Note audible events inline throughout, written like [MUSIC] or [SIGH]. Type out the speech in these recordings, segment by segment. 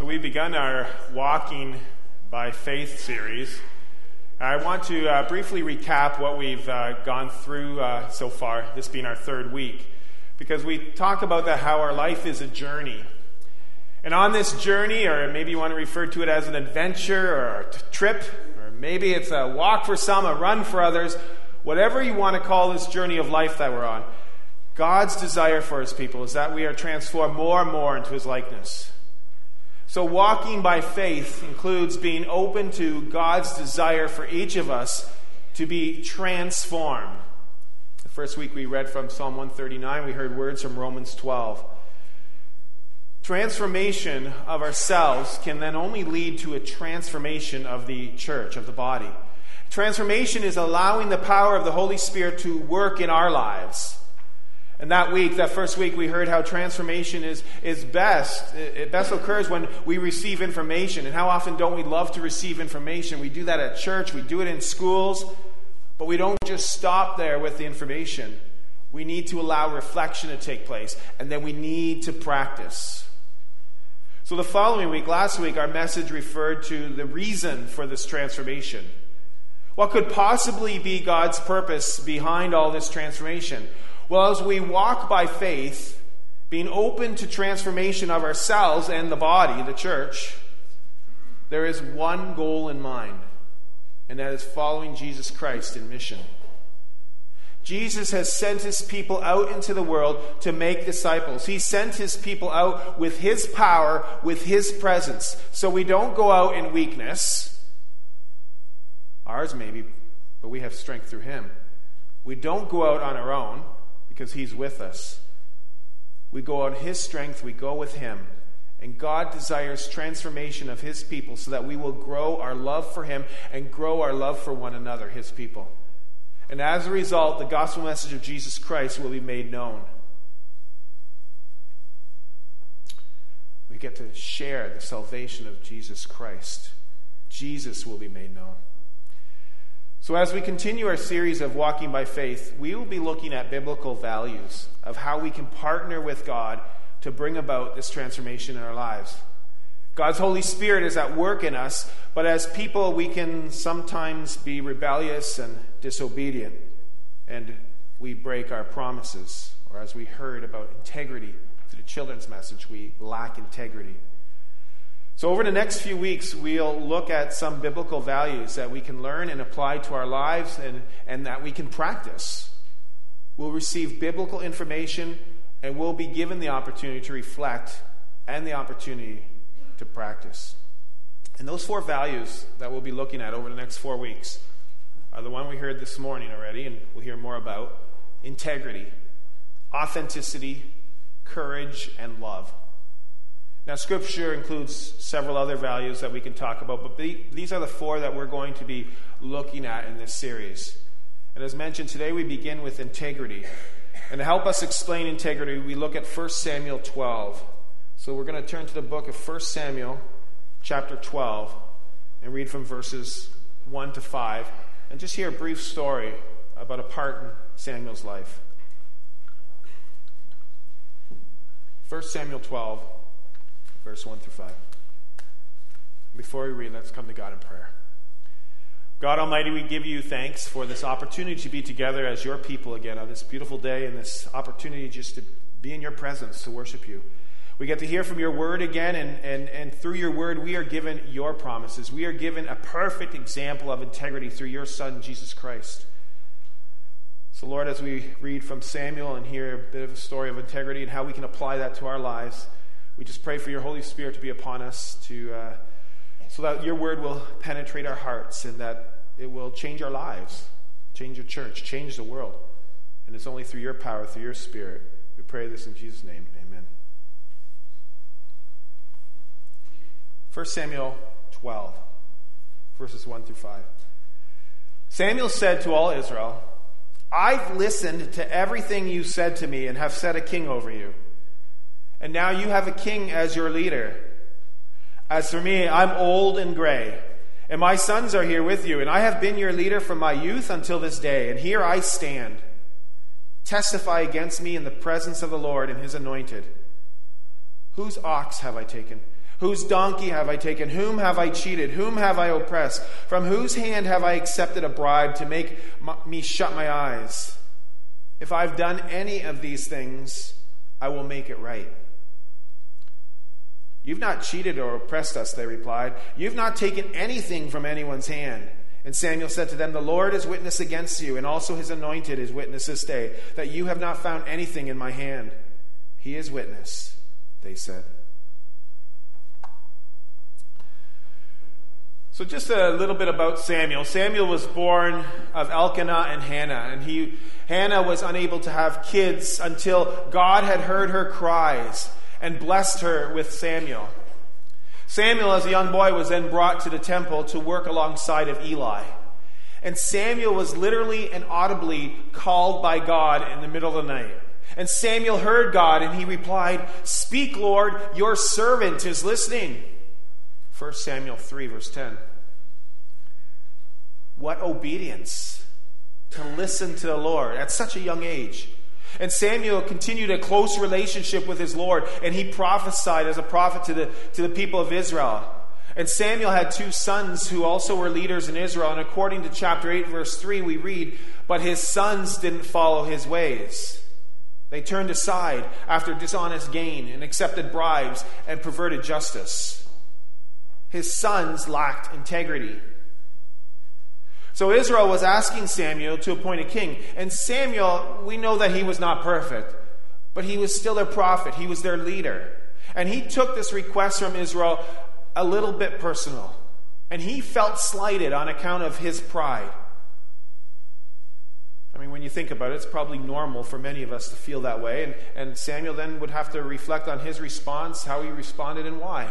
So, we've begun our Walking by Faith series. I want to uh, briefly recap what we've uh, gone through uh, so far, this being our third week, because we talk about how our life is a journey. And on this journey, or maybe you want to refer to it as an adventure or a trip, or maybe it's a walk for some, a run for others, whatever you want to call this journey of life that we're on, God's desire for his people is that we are transformed more and more into his likeness. So, walking by faith includes being open to God's desire for each of us to be transformed. The first week we read from Psalm 139, we heard words from Romans 12. Transformation of ourselves can then only lead to a transformation of the church, of the body. Transformation is allowing the power of the Holy Spirit to work in our lives. And that week, that first week, we heard how transformation is, is best. It best occurs when we receive information. And how often don't we love to receive information? We do that at church, we do it in schools, but we don't just stop there with the information. We need to allow reflection to take place, and then we need to practice. So, the following week, last week, our message referred to the reason for this transformation. What could possibly be God's purpose behind all this transformation? Well, as we walk by faith, being open to transformation of ourselves and the body, the church, there is one goal in mind, and that is following Jesus Christ in mission. Jesus has sent his people out into the world to make disciples. He sent his people out with his power, with his presence. So we don't go out in weakness. Ours, maybe, but we have strength through him. We don't go out on our own because He's with us. We go on His strength, we go with Him. And God desires transformation of His people so that we will grow our love for Him and grow our love for one another, His people. And as a result, the gospel message of Jesus Christ will be made known. We get to share the salvation of Jesus Christ. Jesus will be made known. So, as we continue our series of Walking by Faith, we will be looking at biblical values of how we can partner with God to bring about this transformation in our lives. God's Holy Spirit is at work in us, but as people, we can sometimes be rebellious and disobedient, and we break our promises. Or, as we heard about integrity through the children's message, we lack integrity. So, over the next few weeks, we'll look at some biblical values that we can learn and apply to our lives and, and that we can practice. We'll receive biblical information and we'll be given the opportunity to reflect and the opportunity to practice. And those four values that we'll be looking at over the next four weeks are the one we heard this morning already, and we'll hear more about integrity, authenticity, courage, and love. Now, Scripture includes several other values that we can talk about, but these are the four that we're going to be looking at in this series. And as mentioned, today we begin with integrity. And to help us explain integrity, we look at 1 Samuel 12. So we're going to turn to the book of 1 Samuel, chapter 12, and read from verses 1 to 5, and just hear a brief story about a part in Samuel's life. 1 Samuel 12 verse 1 through 5. Before we read, let's come to God in prayer. God Almighty, we give you thanks for this opportunity to be together as your people again on this beautiful day and this opportunity just to be in your presence to worship you. We get to hear from your word again, and, and, and through your word, we are given your promises. We are given a perfect example of integrity through your Son, Jesus Christ. So, Lord, as we read from Samuel and hear a bit of a story of integrity and how we can apply that to our lives, we just pray for your Holy Spirit to be upon us, to, uh, so that your word will penetrate our hearts and that it will change our lives, change your church, change the world. And it's only through your power, through your Spirit. We pray this in Jesus' name. Amen. 1 Samuel 12, verses 1 through 5. Samuel said to all Israel, I've listened to everything you said to me and have set a king over you. And now you have a king as your leader. As for me, I'm old and gray, and my sons are here with you, and I have been your leader from my youth until this day, and here I stand. Testify against me in the presence of the Lord and his anointed. Whose ox have I taken? Whose donkey have I taken? Whom have I cheated? Whom have I oppressed? From whose hand have I accepted a bribe to make me shut my eyes? If I've done any of these things, I will make it right. You've not cheated or oppressed us, they replied. You've not taken anything from anyone's hand. And Samuel said to them, The Lord is witness against you, and also his anointed is witness this day, that you have not found anything in my hand. He is witness, they said. So, just a little bit about Samuel. Samuel was born of Elkanah and Hannah, and he, Hannah was unable to have kids until God had heard her cries and blessed her with Samuel. Samuel, as a young boy, was then brought to the temple to work alongside of Eli. And Samuel was literally and audibly called by God in the middle of the night. And Samuel heard God and he replied, Speak, Lord, your servant is listening. 1 Samuel 3, verse 10. What obedience to listen to the Lord at such a young age. And Samuel continued a close relationship with his Lord, and he prophesied as a prophet to the, to the people of Israel. And Samuel had two sons who also were leaders in Israel. And according to chapter 8, verse 3, we read, But his sons didn't follow his ways. They turned aside after dishonest gain and accepted bribes and perverted justice. His sons lacked integrity. So Israel was asking Samuel to appoint a king. And Samuel, we know that he was not perfect, but he was still their prophet, he was their leader. And he took this request from Israel a little bit personal. And he felt slighted on account of his pride. I mean, when you think about it, it's probably normal for many of us to feel that way. And, and Samuel then would have to reflect on his response, how he responded, and why,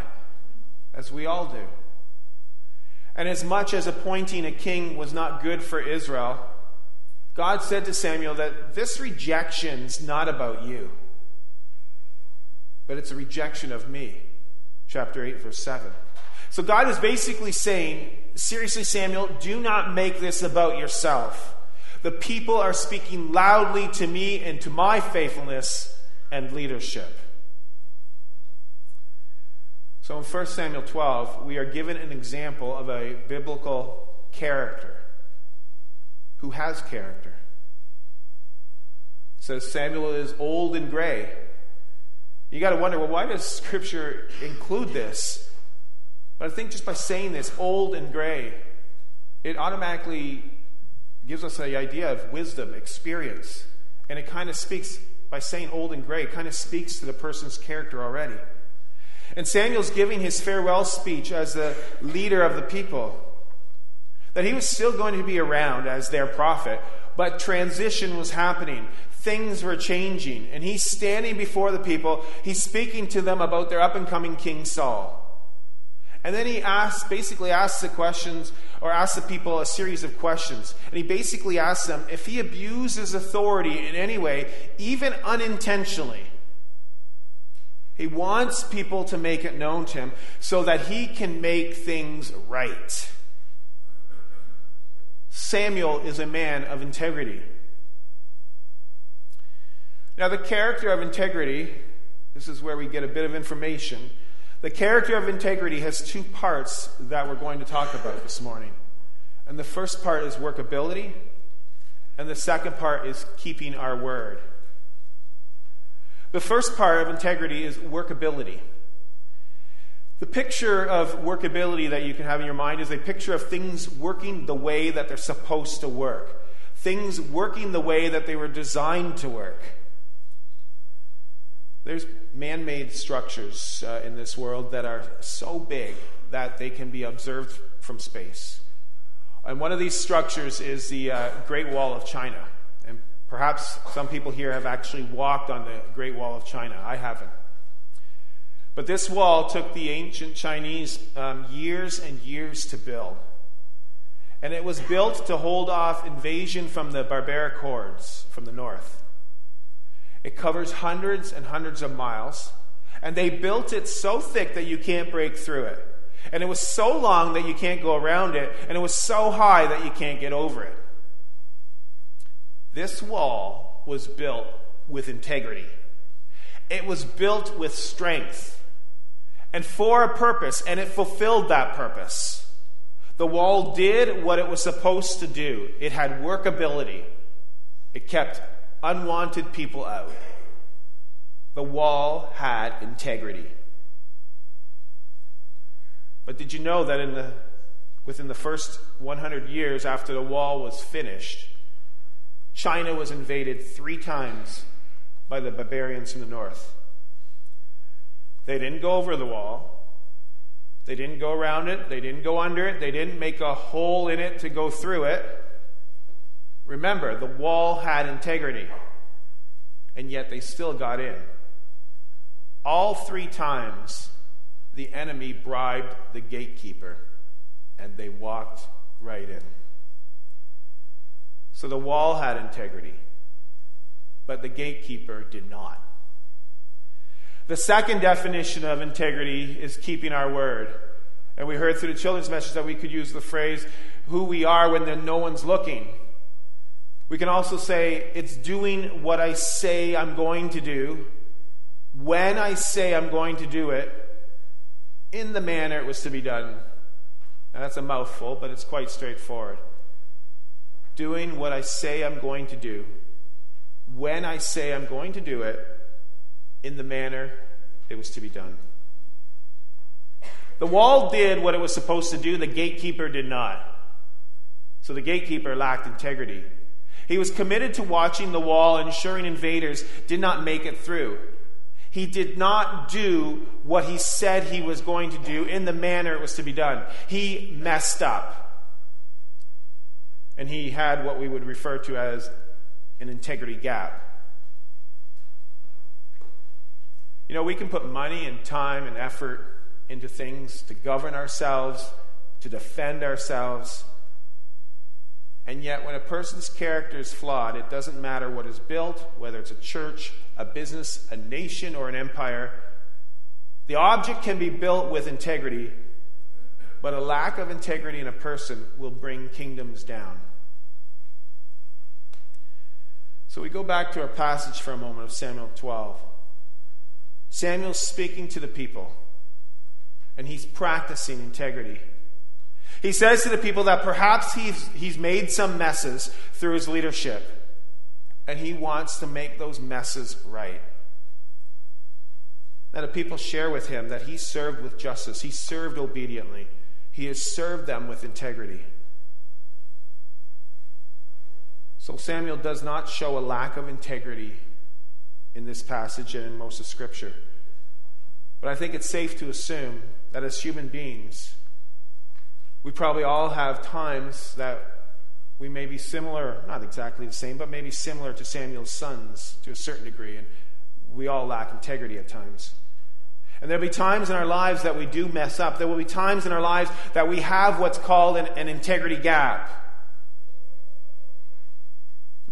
as we all do. And as much as appointing a king was not good for Israel, God said to Samuel that this rejection's not about you, but it's a rejection of me. Chapter 8, verse 7. So God is basically saying, seriously, Samuel, do not make this about yourself. The people are speaking loudly to me and to my faithfulness and leadership. So in 1 Samuel 12, we are given an example of a biblical character who has character. It says Samuel is old and gray. You got to wonder, well, why does Scripture include this? But I think just by saying this, old and gray, it automatically gives us the idea of wisdom, experience. And it kind of speaks, by saying old and gray, kind of speaks to the person's character already. And Samuel's giving his farewell speech as the leader of the people. That he was still going to be around as their prophet, but transition was happening. Things were changing. And he's standing before the people. He's speaking to them about their up and coming King Saul. And then he asks, basically asks the questions, or asks the people a series of questions. And he basically asks them if he abuses authority in any way, even unintentionally, he wants people to make it known to him so that he can make things right. Samuel is a man of integrity. Now, the character of integrity, this is where we get a bit of information. The character of integrity has two parts that we're going to talk about this morning. And the first part is workability, and the second part is keeping our word. The first part of integrity is workability. The picture of workability that you can have in your mind is a picture of things working the way that they're supposed to work, things working the way that they were designed to work. There's man made structures uh, in this world that are so big that they can be observed from space. And one of these structures is the uh, Great Wall of China. Perhaps some people here have actually walked on the Great Wall of China. I haven't. But this wall took the ancient Chinese um, years and years to build. And it was built to hold off invasion from the barbaric hordes from the north. It covers hundreds and hundreds of miles. And they built it so thick that you can't break through it. And it was so long that you can't go around it. And it was so high that you can't get over it. This wall was built with integrity, it was built with strength, and for a purpose, and it fulfilled that purpose. The wall did what it was supposed to do, it had workability, it kept unwanted people out. The wall had integrity. But did you know that in the, within the first 100 years after the wall was finished, China was invaded three times by the barbarians from the north? They didn't go over the wall. They didn't go around it. They didn't go under it. They didn't make a hole in it to go through it. Remember, the wall had integrity, and yet they still got in. All three times, the enemy bribed the gatekeeper, and they walked right in. So the wall had integrity, but the gatekeeper did not. The second definition of integrity is keeping our word. And we heard through the children's message that we could use the phrase, who we are when no one's looking. We can also say, it's doing what I say I'm going to do, when I say I'm going to do it, in the manner it was to be done. Now, that's a mouthful, but it's quite straightforward. Doing what I say I'm going to do, when I say I'm going to do it, in the manner it was to be done. The wall did what it was supposed to do, the gatekeeper did not. So the gatekeeper lacked integrity. He was committed to watching the wall, ensuring invaders did not make it through. He did not do what he said he was going to do in the manner it was to be done. He messed up. And he had what we would refer to as an integrity gap. You know, we can put money and time and effort into things to govern ourselves, to defend ourselves. And yet, when a person's character is flawed, it doesn't matter what is built, whether it's a church, a business, a nation, or an empire. The object can be built with integrity, but a lack of integrity in a person will bring kingdoms down. So we go back to our passage for a moment of Samuel 12. Samuel's speaking to the people, and he's practicing integrity. He says to the people that perhaps he's, he's made some messes through his leadership, and he wants to make those messes right. Now, the people share with him that he served with justice, he served obediently, he has served them with integrity. So, Samuel does not show a lack of integrity in this passage and in most of Scripture. But I think it's safe to assume that as human beings, we probably all have times that we may be similar, not exactly the same, but maybe similar to Samuel's sons to a certain degree. And we all lack integrity at times. And there'll be times in our lives that we do mess up. There will be times in our lives that we have what's called an, an integrity gap.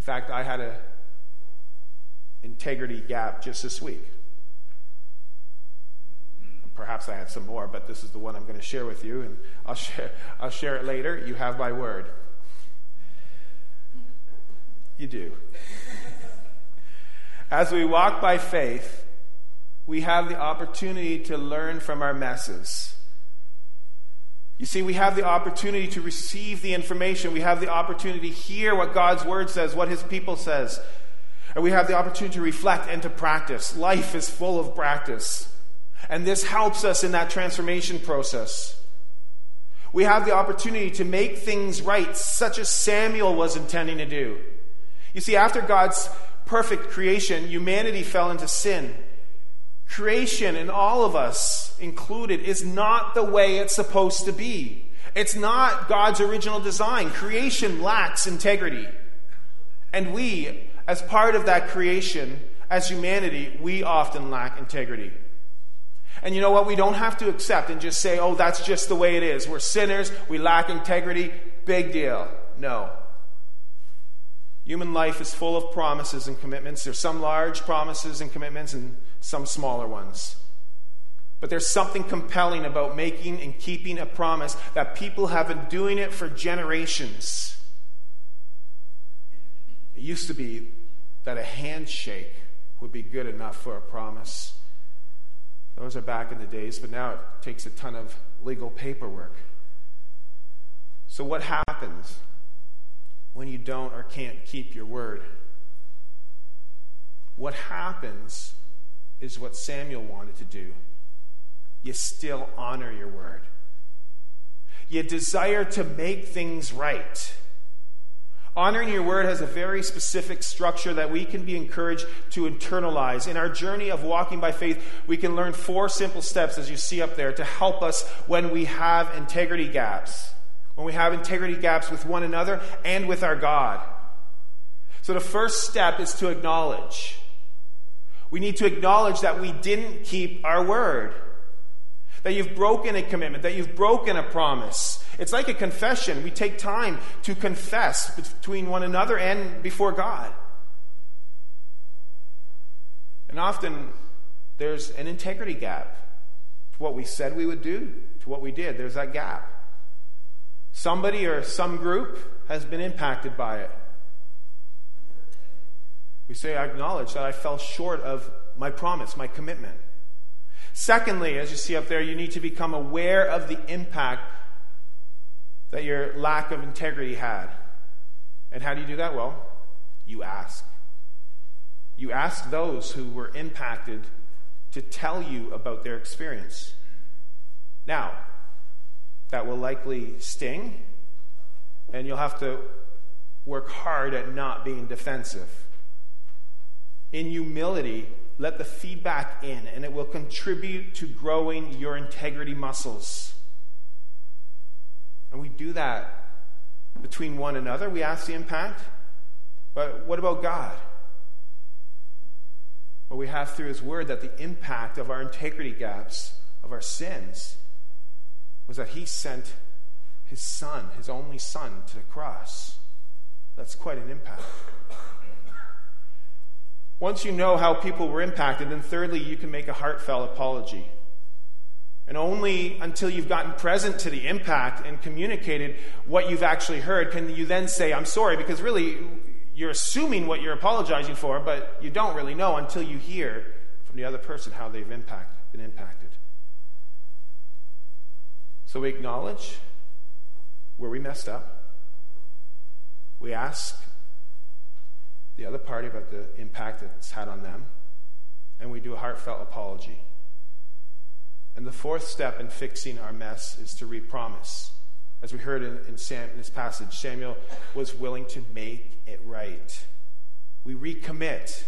Fact, I had an integrity gap just this week. Perhaps I had some more, but this is the one I'm going to share with you, and I'll share, I'll share it later. You have my word. You do. As we walk by faith, we have the opportunity to learn from our messes. You see, we have the opportunity to receive the information. We have the opportunity to hear what God's word says, what his people says. And we have the opportunity to reflect and to practice. Life is full of practice. And this helps us in that transformation process. We have the opportunity to make things right, such as Samuel was intending to do. You see, after God's perfect creation, humanity fell into sin. Creation, and all of us included, is not the way it's supposed to be. It's not God's original design. Creation lacks integrity. And we, as part of that creation, as humanity, we often lack integrity. And you know what? We don't have to accept and just say, oh, that's just the way it is. We're sinners, we lack integrity, big deal. No. Human life is full of promises and commitments. There's some large promises and commitments and some smaller ones. But there's something compelling about making and keeping a promise that people have been doing it for generations. It used to be that a handshake would be good enough for a promise. Those are back in the days, but now it takes a ton of legal paperwork. So, what happens when you don't or can't keep your word? What happens is what Samuel wanted to do. You still honor your word. You desire to make things right. Honoring your word has a very specific structure that we can be encouraged to internalize. In our journey of walking by faith, we can learn four simple steps, as you see up there, to help us when we have integrity gaps. When we have integrity gaps with one another and with our God. So the first step is to acknowledge. We need to acknowledge that we didn't keep our word, that you've broken a commitment, that you've broken a promise. It's like a confession. We take time to confess between one another and before God. And often there's an integrity gap to what we said we would do, to what we did. There's that gap. Somebody or some group has been impacted by it. We say, I acknowledge that I fell short of my promise, my commitment. Secondly, as you see up there, you need to become aware of the impact that your lack of integrity had. And how do you do that? Well, you ask. You ask those who were impacted to tell you about their experience. Now, that will likely sting, and you'll have to work hard at not being defensive. In humility, let the feedback in, and it will contribute to growing your integrity muscles. And we do that between one another. We ask the impact. But what about God? Well, we have through His Word that the impact of our integrity gaps, of our sins, was that He sent His Son, His only Son, to the cross. That's quite an impact. Once you know how people were impacted, then thirdly, you can make a heartfelt apology. And only until you've gotten present to the impact and communicated what you've actually heard can you then say, I'm sorry, because really you're assuming what you're apologizing for, but you don't really know until you hear from the other person how they've impact, been impacted. So we acknowledge where we messed up. We ask the other party about the impact it's had on them, and we do a heartfelt apology. And the fourth step in fixing our mess is to repromise. As we heard in, in, Sam, in this passage, Samuel was willing to make it right. We recommit.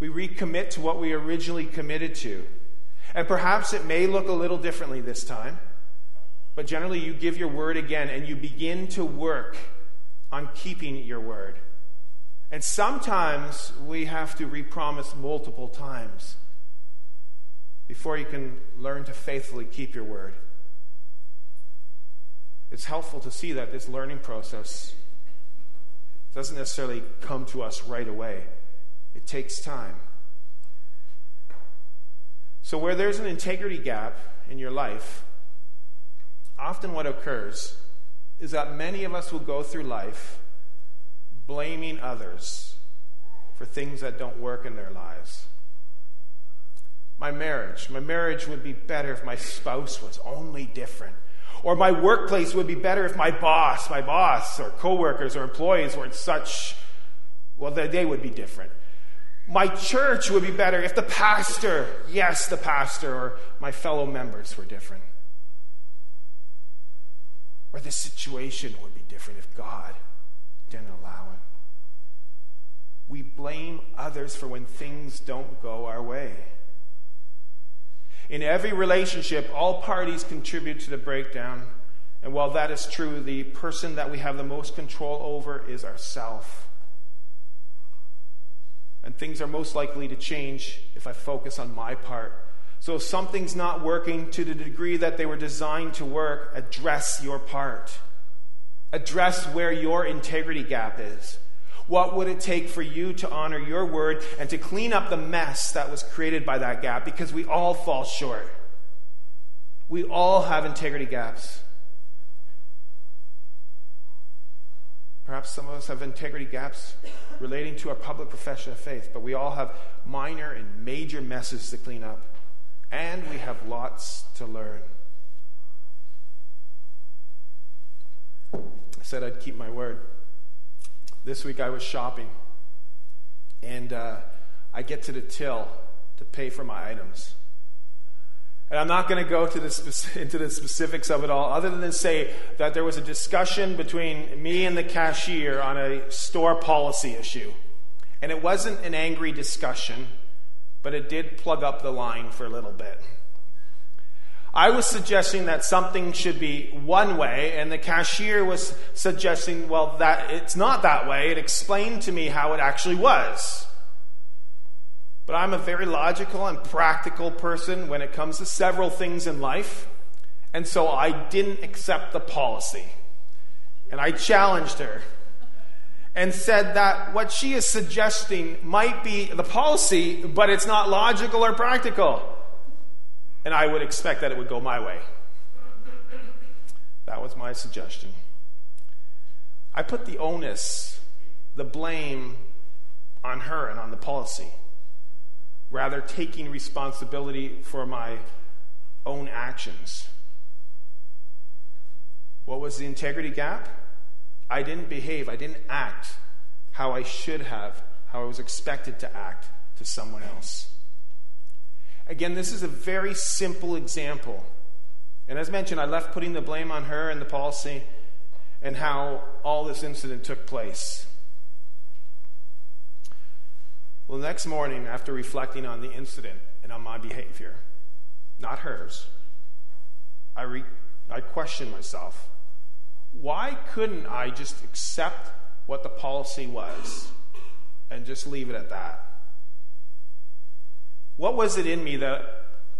We recommit to what we originally committed to. And perhaps it may look a little differently this time, but generally you give your word again and you begin to work on keeping your word. And sometimes we have to repromise multiple times before you can learn to faithfully keep your word. It's helpful to see that this learning process doesn't necessarily come to us right away, it takes time. So, where there's an integrity gap in your life, often what occurs is that many of us will go through life blaming others for things that don't work in their lives. My marriage, my marriage would be better if my spouse was only different. Or my workplace would be better if my boss, my boss, or coworkers or employees weren't such, well, they would be different. My church would be better if the pastor, yes, the pastor, or my fellow members were different. Or the situation would be different if God didn't allow it. We blame others for when things don't go our way. In every relationship, all parties contribute to the breakdown. And while that is true, the person that we have the most control over is ourself. And things are most likely to change if I focus on my part. So if something's not working to the degree that they were designed to work, address your part. Address where your integrity gap is. What would it take for you to honor your word and to clean up the mess that was created by that gap? Because we all fall short. We all have integrity gaps. Perhaps some of us have integrity gaps relating to our public profession of faith, but we all have minor and major messes to clean up. and we have lots to learn. Said I'd keep my word. This week I was shopping, and uh, I get to the till to pay for my items. And I'm not going to go to the [LAUGHS] into the specifics of it all, other than say that there was a discussion between me and the cashier on a store policy issue. And it wasn't an angry discussion, but it did plug up the line for a little bit. I was suggesting that something should be one way, and the cashier was suggesting, well, that it's not that way. It explained to me how it actually was. But I'm a very logical and practical person when it comes to several things in life. And so I didn't accept the policy. And I challenged her and said that what she is suggesting might be the policy, but it's not logical or practical. And I would expect that it would go my way. That was my suggestion. I put the onus, the blame on her and on the policy rather taking responsibility for my own actions. What was the integrity gap? I didn't behave, I didn't act how I should have, how I was expected to act to someone else. Again, this is a very simple example. And as mentioned, I left putting the blame on her and the policy and how all this incident took place. Well, the next morning, after reflecting on the incident and on my behavior, not hers, I, re- I questioned myself. Why couldn't I just accept what the policy was and just leave it at that? What was it in me that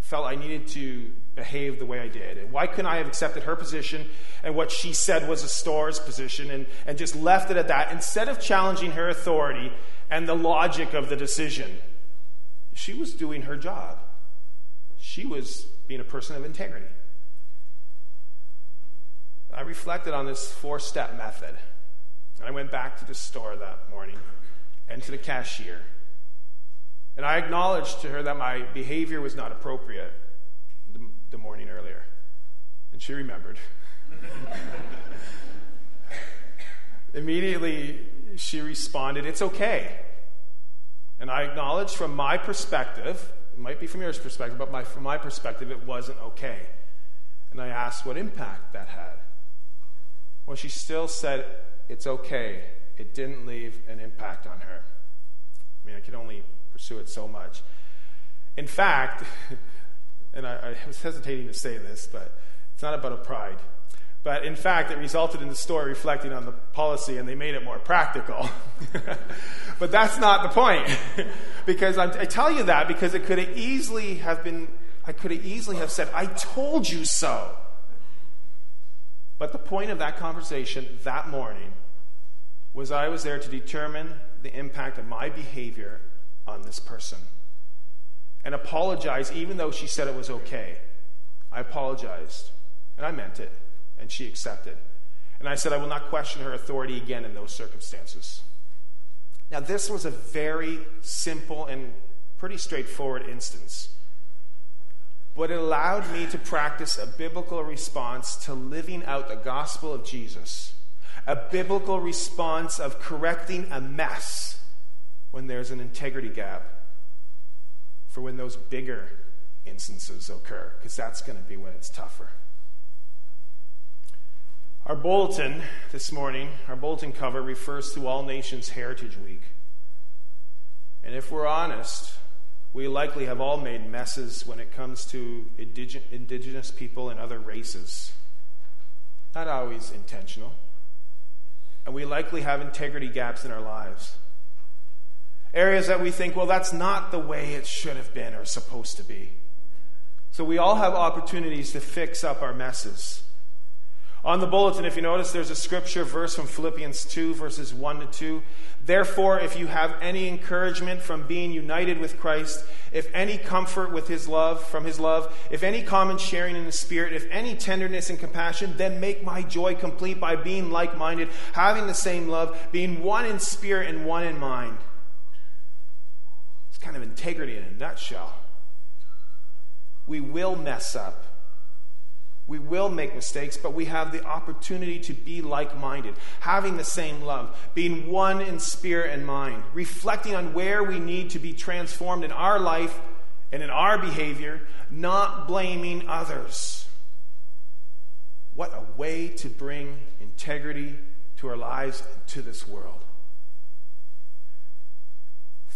felt I needed to behave the way I did? And why couldn't I have accepted her position and what she said was a store's position and, and just left it at that instead of challenging her authority and the logic of the decision. She was doing her job, she was being a person of integrity. I reflected on this four step method. And I went back to the store that morning and to the cashier. And I acknowledged to her that my behavior was not appropriate the, the morning earlier. And she remembered. [LAUGHS] Immediately, she responded, It's okay. And I acknowledged from my perspective, it might be from yours perspective, but my, from my perspective, it wasn't okay. And I asked what impact that had. Well, she still said, It's okay. It didn't leave an impact on her. I mean, I could only pursue it so much. In fact, [LAUGHS] and I, I was hesitating to say this, but it's not about a pride. But in fact, it resulted in the store reflecting on the policy and they made it more practical. [LAUGHS] but that's not the point. [LAUGHS] because I, I tell you that because it could have easily have been, I could have easily have said, I told you so. But the point of that conversation that morning was I was there to determine the impact of my behavior on this person and apologize even though she said it was okay. I apologized and I meant it and she accepted. And I said, I will not question her authority again in those circumstances. Now, this was a very simple and pretty straightforward instance, but it allowed me to practice a biblical response to living out the gospel of Jesus, a biblical response of correcting a mess when there's an integrity gap for when those bigger instances occur, because that's going to be when it's tougher. Our bulletin this morning, our bulletin cover refers to All Nations Heritage Week. And if we're honest, we likely have all made messes when it comes to indigenous people and other races. Not always intentional. And we likely have integrity gaps in our lives. Areas that we think, well, that's not the way it should have been or supposed to be. So we all have opportunities to fix up our messes. On the bulletin, if you notice, there's a scripture verse from Philippians 2, verses 1 to 2. Therefore, if you have any encouragement from being united with Christ, if any comfort with his love, from his love, if any common sharing in the Spirit, if any tenderness and compassion, then make my joy complete by being like minded, having the same love, being one in spirit and one in mind. Kind of integrity in a nutshell. We will mess up. We will make mistakes, but we have the opportunity to be like minded, having the same love, being one in spirit and mind, reflecting on where we need to be transformed in our life and in our behavior, not blaming others. What a way to bring integrity to our lives and to this world.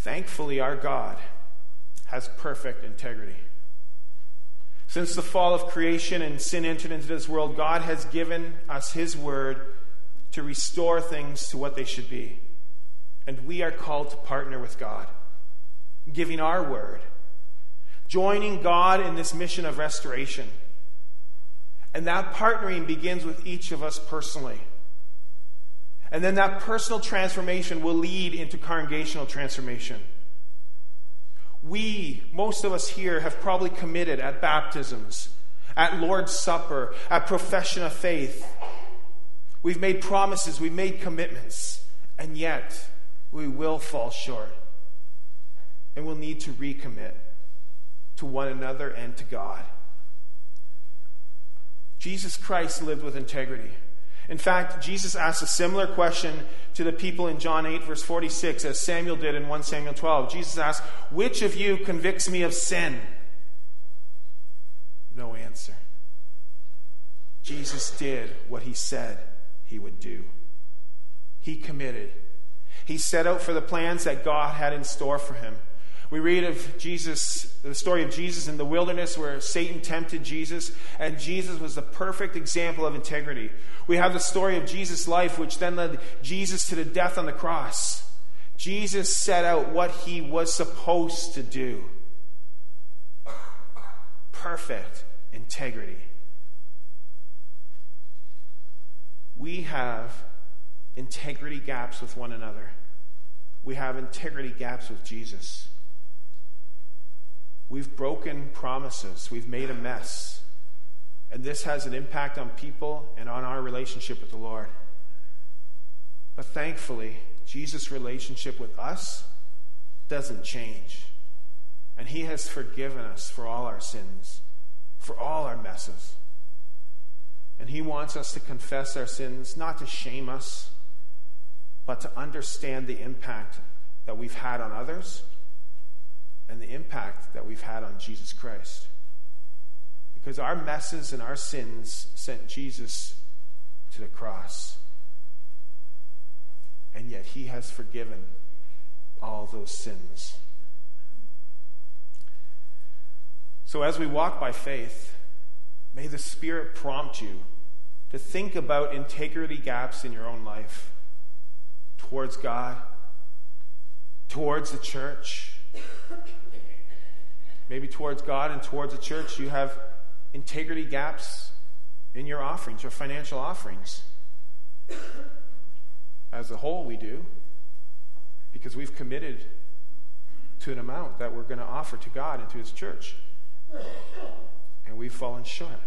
Thankfully, our God has perfect integrity. Since the fall of creation and sin entered into this world, God has given us His word to restore things to what they should be. And we are called to partner with God, giving our word, joining God in this mission of restoration. And that partnering begins with each of us personally. And then that personal transformation will lead into congregational transformation. We, most of us here, have probably committed at baptisms, at Lord's Supper, at profession of faith. We've made promises, we've made commitments, and yet we will fall short. And we'll need to recommit to one another and to God. Jesus Christ lived with integrity. In fact, Jesus asked a similar question to the people in John 8, verse 46, as Samuel did in 1 Samuel 12. Jesus asked, Which of you convicts me of sin? No answer. Jesus did what he said he would do. He committed. He set out for the plans that God had in store for him. We read of Jesus, the story of Jesus in the wilderness where Satan tempted Jesus, and Jesus was the perfect example of integrity. We have the story of Jesus' life, which then led Jesus to the death on the cross. Jesus set out what he was supposed to do perfect integrity. We have integrity gaps with one another. We have integrity gaps with Jesus. We've broken promises. We've made a mess. And this has an impact on people and on our relationship with the Lord. But thankfully, Jesus' relationship with us doesn't change. And He has forgiven us for all our sins, for all our messes. And He wants us to confess our sins, not to shame us, but to understand the impact that we've had on others and the impact that we've had on Jesus Christ. Because our messes and our sins sent Jesus to the cross. And yet he has forgiven all those sins. So as we walk by faith, may the Spirit prompt you to think about integrity gaps in your own life towards God, towards the church maybe towards God and towards the church, you have integrity gaps in your offerings, your financial offerings. As a whole, we do, because we've committed to an amount that we're going to offer to God and to His church. And we've fallen short.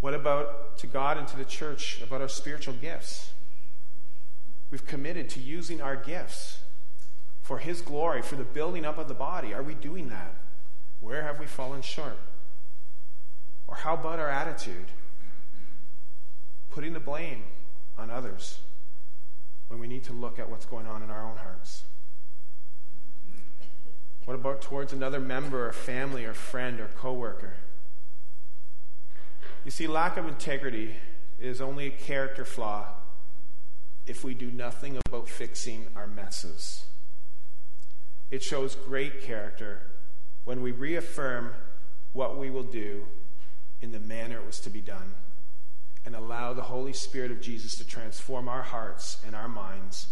What about to God and to the church about our spiritual gifts? We've committed to using our gifts for His glory, for the building up of the body? Are we doing that? Where have we fallen short? Or how about our attitude? Putting the blame on others when we need to look at what's going on in our own hearts. What about towards another member or family or friend or coworker? You see, lack of integrity is only a character flaw if we do nothing about fixing our messes. It shows great character when we reaffirm what we will do in the manner it was to be done and allow the Holy Spirit of Jesus to transform our hearts and our minds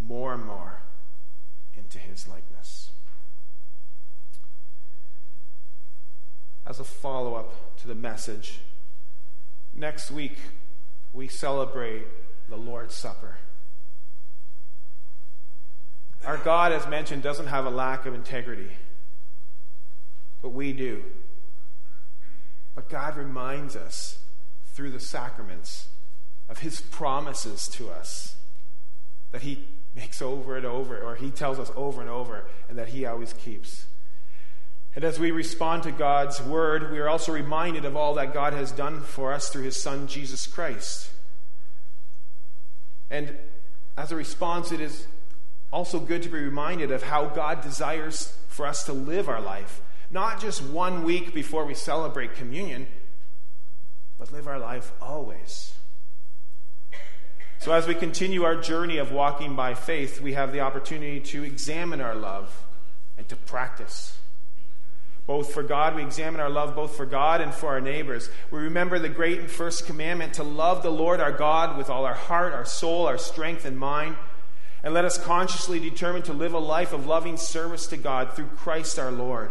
more and more into His likeness. As a follow up to the message, next week we celebrate the Lord's Supper. Our God, as mentioned, doesn't have a lack of integrity, but we do. But God reminds us through the sacraments of his promises to us that he makes over and over, or he tells us over and over, and that he always keeps. And as we respond to God's word, we are also reminded of all that God has done for us through his Son, Jesus Christ. And as a response, it is also good to be reminded of how God desires for us to live our life. Not just one week before we celebrate communion, but live our life always. So, as we continue our journey of walking by faith, we have the opportunity to examine our love and to practice. Both for God, we examine our love both for God and for our neighbors. We remember the great and first commandment to love the Lord our God with all our heart, our soul, our strength, and mind. And let us consciously determine to live a life of loving service to God through Christ our Lord.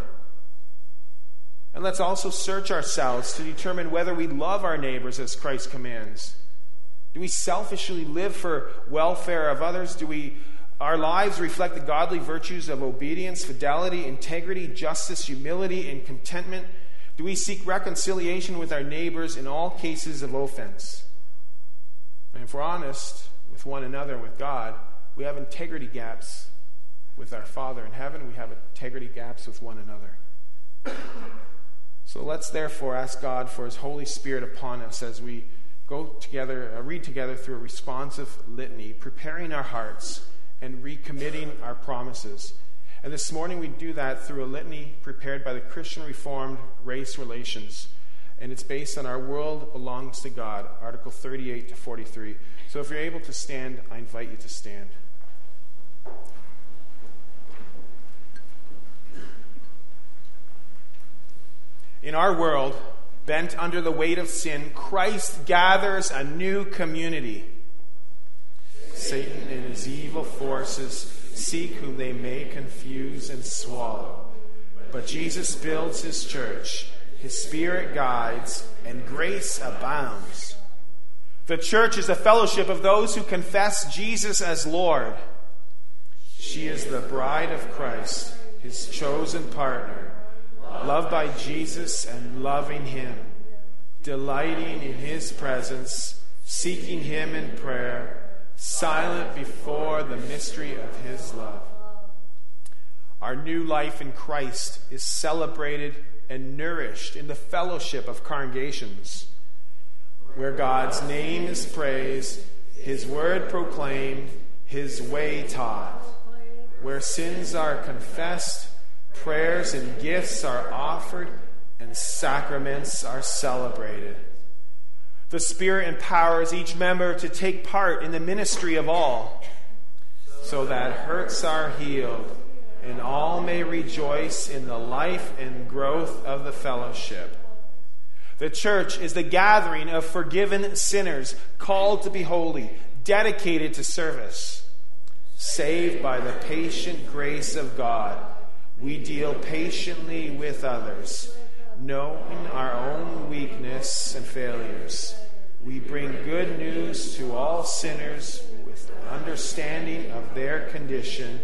And let's also search ourselves to determine whether we love our neighbors as Christ commands. Do we selfishly live for welfare of others? Do we our lives reflect the godly virtues of obedience, fidelity, integrity, justice, humility, and contentment? Do we seek reconciliation with our neighbors in all cases of offense? And if we're honest with one another with God, we have integrity gaps with our Father in heaven. We have integrity gaps with one another. So let's therefore ask God for His Holy Spirit upon us as we go together, uh, read together through a responsive litany, preparing our hearts and recommitting our promises. And this morning we do that through a litany prepared by the Christian Reformed Race Relations. And it's based on Our World Belongs to God, Article 38 to 43. So if you're able to stand, I invite you to stand. In our world, bent under the weight of sin, Christ gathers a new community Satan and his evil forces seek whom they may confuse and swallow. But Jesus builds his church, his spirit guides, and grace abounds. The church is a fellowship of those who confess Jesus as Lord. She is the bride of Christ, his chosen partner, loved by Jesus and loving him, delighting in his presence, seeking him in prayer silent before the mystery of his love. Our new life in Christ is celebrated and nourished in the fellowship of congregations, where God's name is praised, his word proclaimed, his way taught, where sins are confessed, prayers and gifts are offered, and sacraments are celebrated. The Spirit empowers each member to take part in the ministry of all, so that hurts are healed and all may rejoice in the life and growth of the fellowship. The church is the gathering of forgiven sinners called to be holy, dedicated to service. Saved by the patient grace of God, we deal patiently with others, knowing our own weakness and failures we bring good news to all sinners with understanding of their condition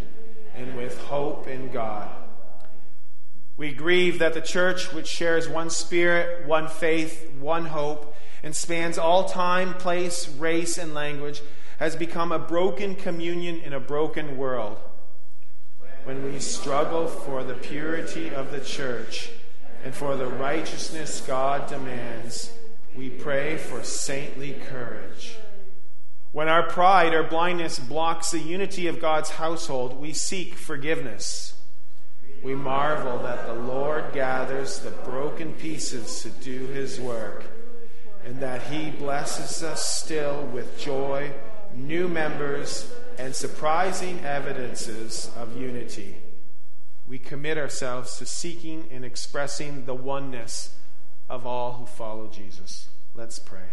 and with hope in God. We grieve that the church, which shares one spirit, one faith, one hope, and spans all time, place, race, and language, has become a broken communion in a broken world. When we struggle for the purity of the church and for the righteousness God demands, we pray for saintly courage. When our pride or blindness blocks the unity of God's household, we seek forgiveness. We marvel that the Lord gathers the broken pieces to do his work, and that he blesses us still with joy, new members, and surprising evidences of unity. We commit ourselves to seeking and expressing the oneness of all who follow Jesus. Let's pray.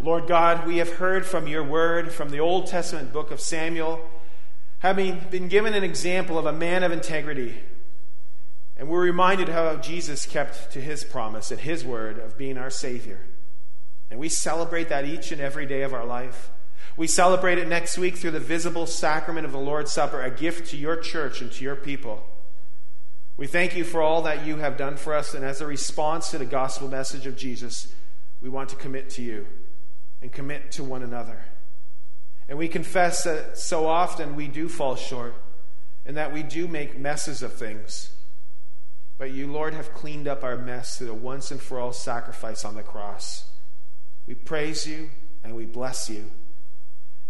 Lord God, we have heard from your word from the Old Testament book of Samuel, having been given an example of a man of integrity. And we're reminded how Jesus kept to his promise and his word of being our Savior. And we celebrate that each and every day of our life. We celebrate it next week through the visible sacrament of the Lord's Supper, a gift to your church and to your people. We thank you for all that you have done for us, and as a response to the gospel message of Jesus, we want to commit to you and commit to one another. And we confess that so often we do fall short and that we do make messes of things. But you, Lord, have cleaned up our mess through the once and for all sacrifice on the cross. We praise you and we bless you.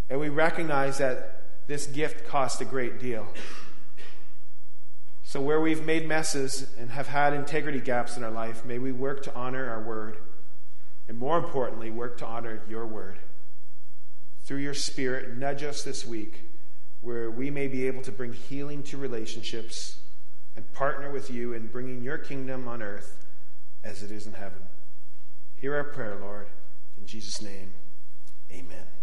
And we recognize that this gift cost a great deal. So, where we've made messes and have had integrity gaps in our life, may we work to honor our word. And more importantly, work to honor your word. Through your spirit, nudge us this week where we may be able to bring healing to relationships and partner with you in bringing your kingdom on earth as it is in heaven. Hear our prayer, Lord. In Jesus' name, amen.